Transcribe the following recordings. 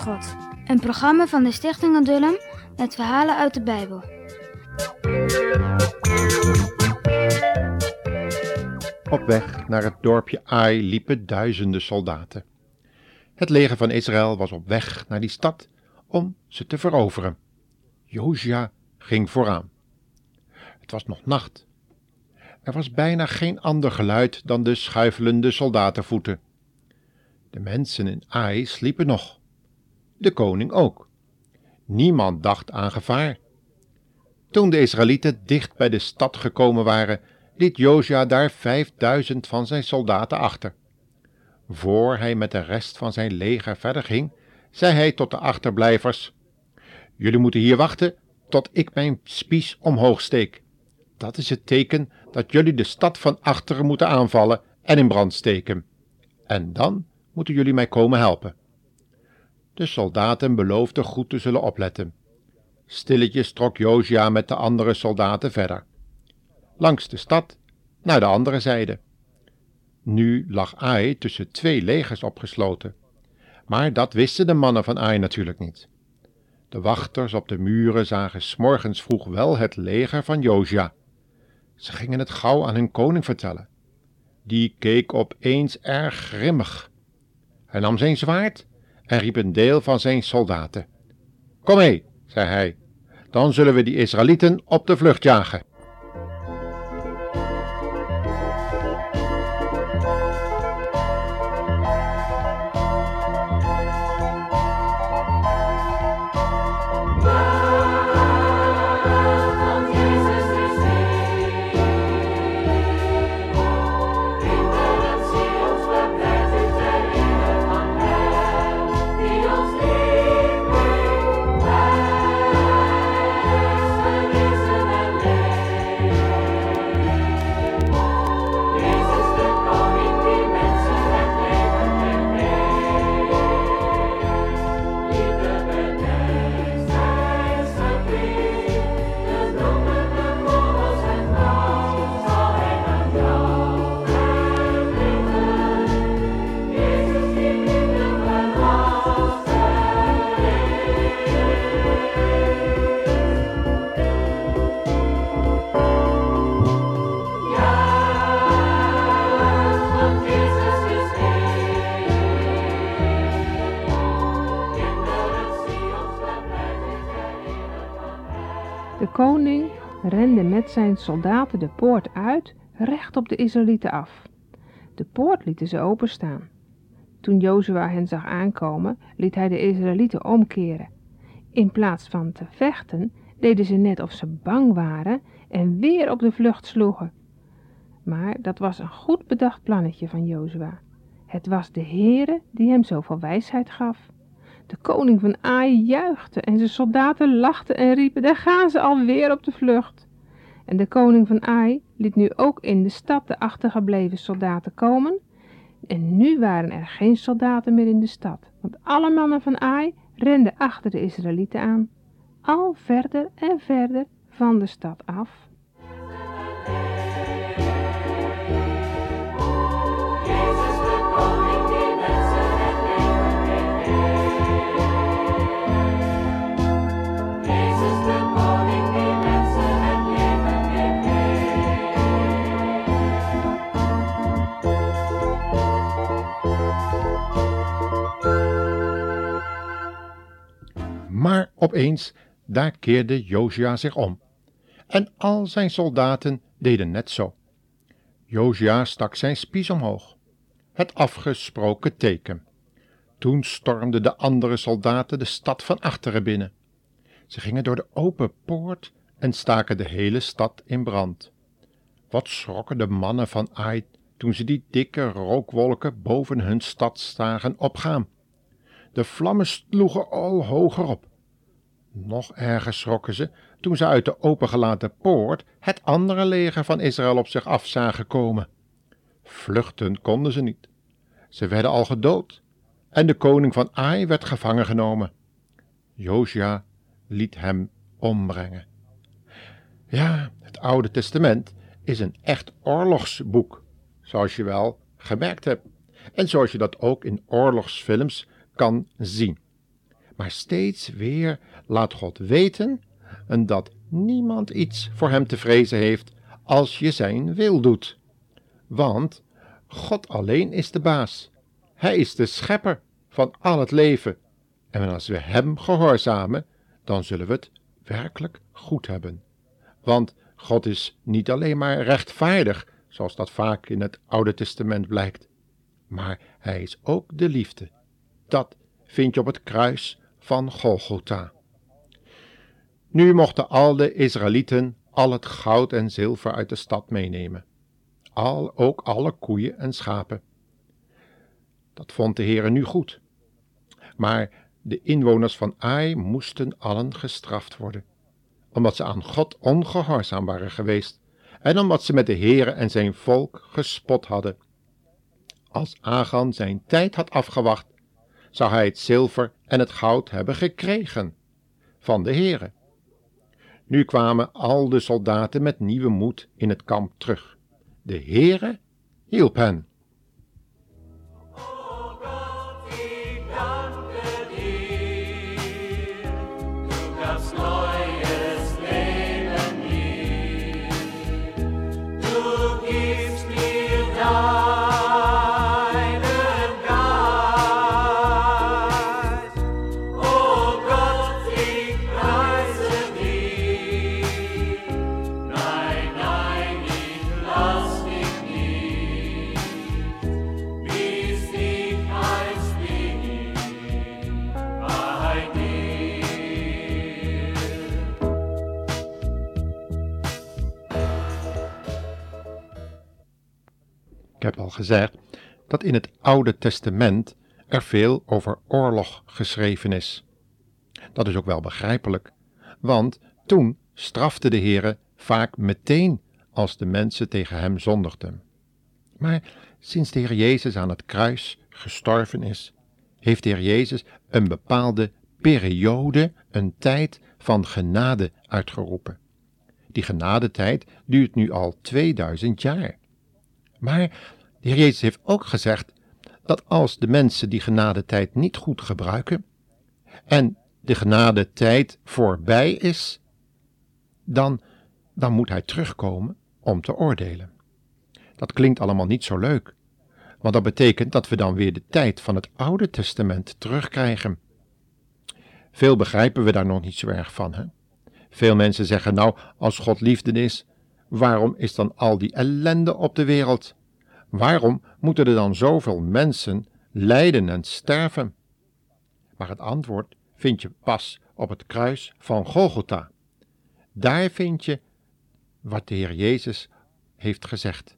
God. Een programma van de Stichting Adullam met verhalen uit de Bijbel. Op weg naar het dorpje Ai liepen duizenden soldaten. Het leger van Israël was op weg naar die stad om ze te veroveren. Josia ging vooraan. Het was nog nacht. Er was bijna geen ander geluid dan de schuifelende soldatenvoeten. De mensen in Ai sliepen nog. De koning ook. Niemand dacht aan gevaar. Toen de Israëlieten dicht bij de stad gekomen waren, liet Josia daar vijfduizend van zijn soldaten achter. Voor hij met de rest van zijn leger verder ging, zei hij tot de achterblijvers: Jullie moeten hier wachten tot ik mijn spies omhoog steek. Dat is het teken dat jullie de stad van achteren moeten aanvallen en in brand steken. En dan moeten jullie mij komen helpen. De soldaten beloofden goed te zullen opletten. Stilletjes trok Josia met de andere soldaten verder. Langs de stad, naar de andere zijde. Nu lag Ai tussen twee legers opgesloten. Maar dat wisten de mannen van Ai natuurlijk niet. De wachters op de muren zagen s'morgens vroeg wel het leger van Josia. Ze gingen het gauw aan hun koning vertellen. Die keek opeens erg grimmig. Hij nam zijn zwaard en riep een deel van zijn soldaten. Kom mee, zei hij, dan zullen we die Israëlieten op de vlucht jagen. De koning rende met zijn soldaten de poort uit, recht op de Israëlieten af. De poort lieten ze openstaan. Toen Jozua hen zag aankomen, liet hij de Israëlieten omkeren. In plaats van te vechten, deden ze net of ze bang waren en weer op de vlucht sloegen. Maar dat was een goed bedacht plannetje van Jozua. Het was de Heere die hem zoveel wijsheid gaf. De koning van Ai juichte en zijn soldaten lachten en riepen, daar gaan ze alweer op de vlucht. En de koning van Ai liet nu ook in de stad de achtergebleven soldaten komen. En nu waren er geen soldaten meer in de stad, want alle mannen van Ai renden achter de Israëlieten aan, al verder en verder van de stad af. Opeens, daar keerde Josia zich om. En al zijn soldaten deden net zo. Josia stak zijn spies omhoog. Het afgesproken teken. Toen stormden de andere soldaten de stad van achteren binnen. Ze gingen door de open poort en staken de hele stad in brand. Wat schrokken de mannen van Ai toen ze die dikke rookwolken boven hun stad zagen opgaan. De vlammen sloegen al hoger op. Nog erger schrokken ze toen ze uit de opengelaten poort het andere leger van Israël op zich af zagen komen. Vluchten konden ze niet. Ze werden al gedood en de koning van Ai werd gevangen genomen. Josia liet hem ombrengen. Ja, het Oude Testament is een echt oorlogsboek, zoals je wel gemerkt hebt, en zoals je dat ook in oorlogsfilms kan zien. Maar steeds weer laat God weten en dat niemand iets voor hem te vrezen heeft als je zijn wil doet. Want God alleen is de baas. Hij is de schepper van al het leven. En als we hem gehoorzamen, dan zullen we het werkelijk goed hebben. Want God is niet alleen maar rechtvaardig, zoals dat vaak in het Oude Testament blijkt, maar hij is ook de liefde. Dat vind je op het kruis van Golgotha. Nu mochten al de Israëlieten al het goud en zilver uit de stad meenemen, al, ook alle koeien en schapen. Dat vond de Heere nu goed. Maar de inwoners van Ai moesten allen gestraft worden, omdat ze aan God ongehoorzaam waren geweest en omdat ze met de Heere en zijn volk gespot hadden. Als Agan zijn tijd had afgewacht, zou hij het zilver en het goud hebben gekregen van de Heere. Nu kwamen al de soldaten met nieuwe moed in het kamp terug. De Heere hielp hen. Heb al gezegd dat in het Oude Testament er veel over oorlog geschreven is. Dat is ook wel begrijpelijk, want toen strafte de Heere vaak meteen als de mensen tegen hem zondigden. Maar sinds de Heer Jezus aan het kruis gestorven is, heeft de Heer Jezus een bepaalde periode, een tijd van genade uitgeroepen. Die genadetijd duurt nu al 2000 jaar. Maar de Heer Jezus heeft ook gezegd dat als de mensen die genadetijd niet goed gebruiken en de genadetijd voorbij is, dan, dan moet hij terugkomen om te oordelen. Dat klinkt allemaal niet zo leuk, want dat betekent dat we dan weer de tijd van het Oude Testament terugkrijgen. Veel begrijpen we daar nog niet zo erg van. Hè? Veel mensen zeggen nou, als God liefde is, waarom is dan al die ellende op de wereld? Waarom moeten er dan zoveel mensen lijden en sterven? Maar het antwoord vind je pas op het kruis van Golgotha. Daar vind je wat de Heer Jezus heeft gezegd.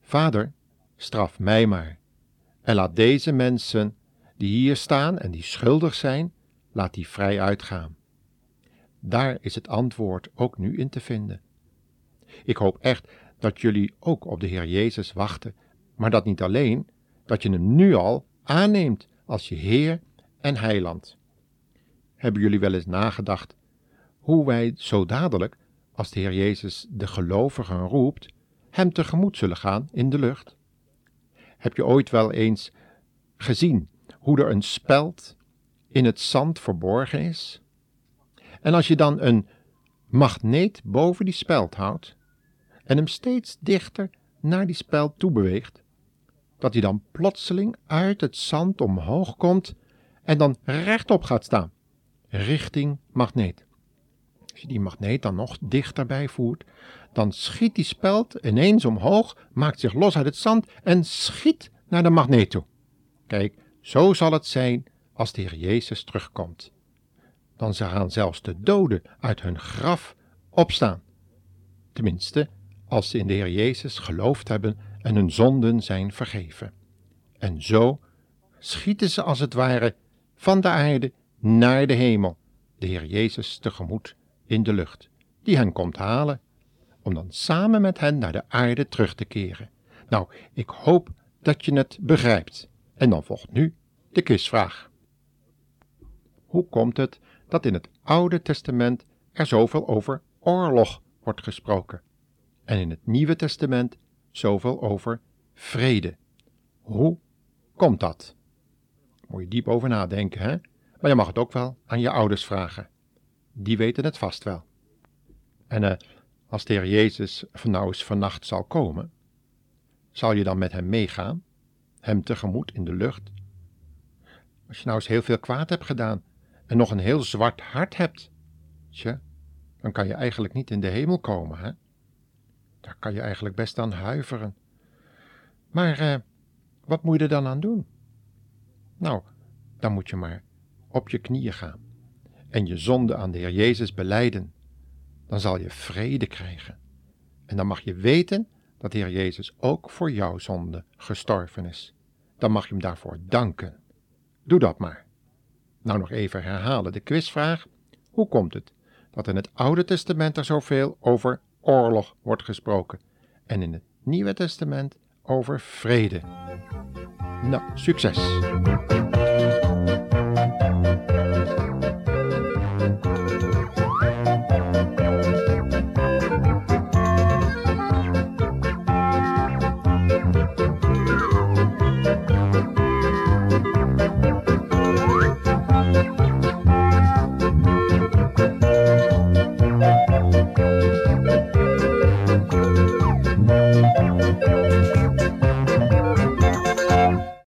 Vader, straf mij maar en laat deze mensen die hier staan en die schuldig zijn, laat die vrij uitgaan. Daar is het antwoord ook nu in te vinden. Ik hoop echt dat jullie ook op de Heer Jezus wachten, maar dat niet alleen, dat je hem nu al aanneemt als je Heer en Heiland. Hebben jullie wel eens nagedacht hoe wij zo dadelijk, als de Heer Jezus de gelovigen roept, hem tegemoet zullen gaan in de lucht? Heb je ooit wel eens gezien hoe er een speld in het zand verborgen is? En als je dan een magneet boven die speld houdt en hem steeds dichter naar die speld toe beweegt, dat hij dan plotseling uit het zand omhoog komt en dan rechtop gaat staan, richting magneet. Als je die magneet dan nog dichterbij voert, dan schiet die speld ineens omhoog, maakt zich los uit het zand en schiet naar de magneet toe. Kijk, zo zal het zijn als de Heer Jezus terugkomt. Dan gaan zelfs de doden uit hun graf opstaan. Tenminste, als ze in de Heer Jezus geloofd hebben en hun zonden zijn vergeven. En zo schieten ze als het ware van de aarde naar de hemel, de Heer Jezus tegemoet in de lucht, die hen komt halen, om dan samen met hen naar de aarde terug te keren. Nou, ik hoop dat je het begrijpt. En dan volgt nu de quizvraag. Hoe komt het dat in het Oude Testament er zoveel over oorlog wordt gesproken en in het Nieuwe Testament zoveel over vrede? Hoe komt dat? Moet je diep over nadenken, hè? Maar je mag het ook wel aan je ouders vragen. Die weten het vast wel. En uh, als de Heer Jezus van nou eens vannacht zal komen, zal je dan met hem meegaan, hem tegemoet in de lucht? Als je nou eens heel veel kwaad hebt gedaan en nog een heel zwart hart hebt, tja, dan kan je eigenlijk niet in de hemel komen, hè? Daar kan je eigenlijk best aan huiveren. Maar uh, wat moet je er dan aan doen? Nou, dan moet je maar op je knieën gaan en je zonde aan de Heer Jezus beleiden. Dan zal je vrede krijgen. En dan mag je weten dat de Heer Jezus ook voor jouw zonde gestorven is. Dan mag je hem daarvoor danken. Doe dat maar. Nou nog even herhalen de quizvraag. Hoe komt het dat in het Oude Testament er zoveel over oorlog wordt gesproken en in het Nieuwe Testament over vrede. Nou, succes!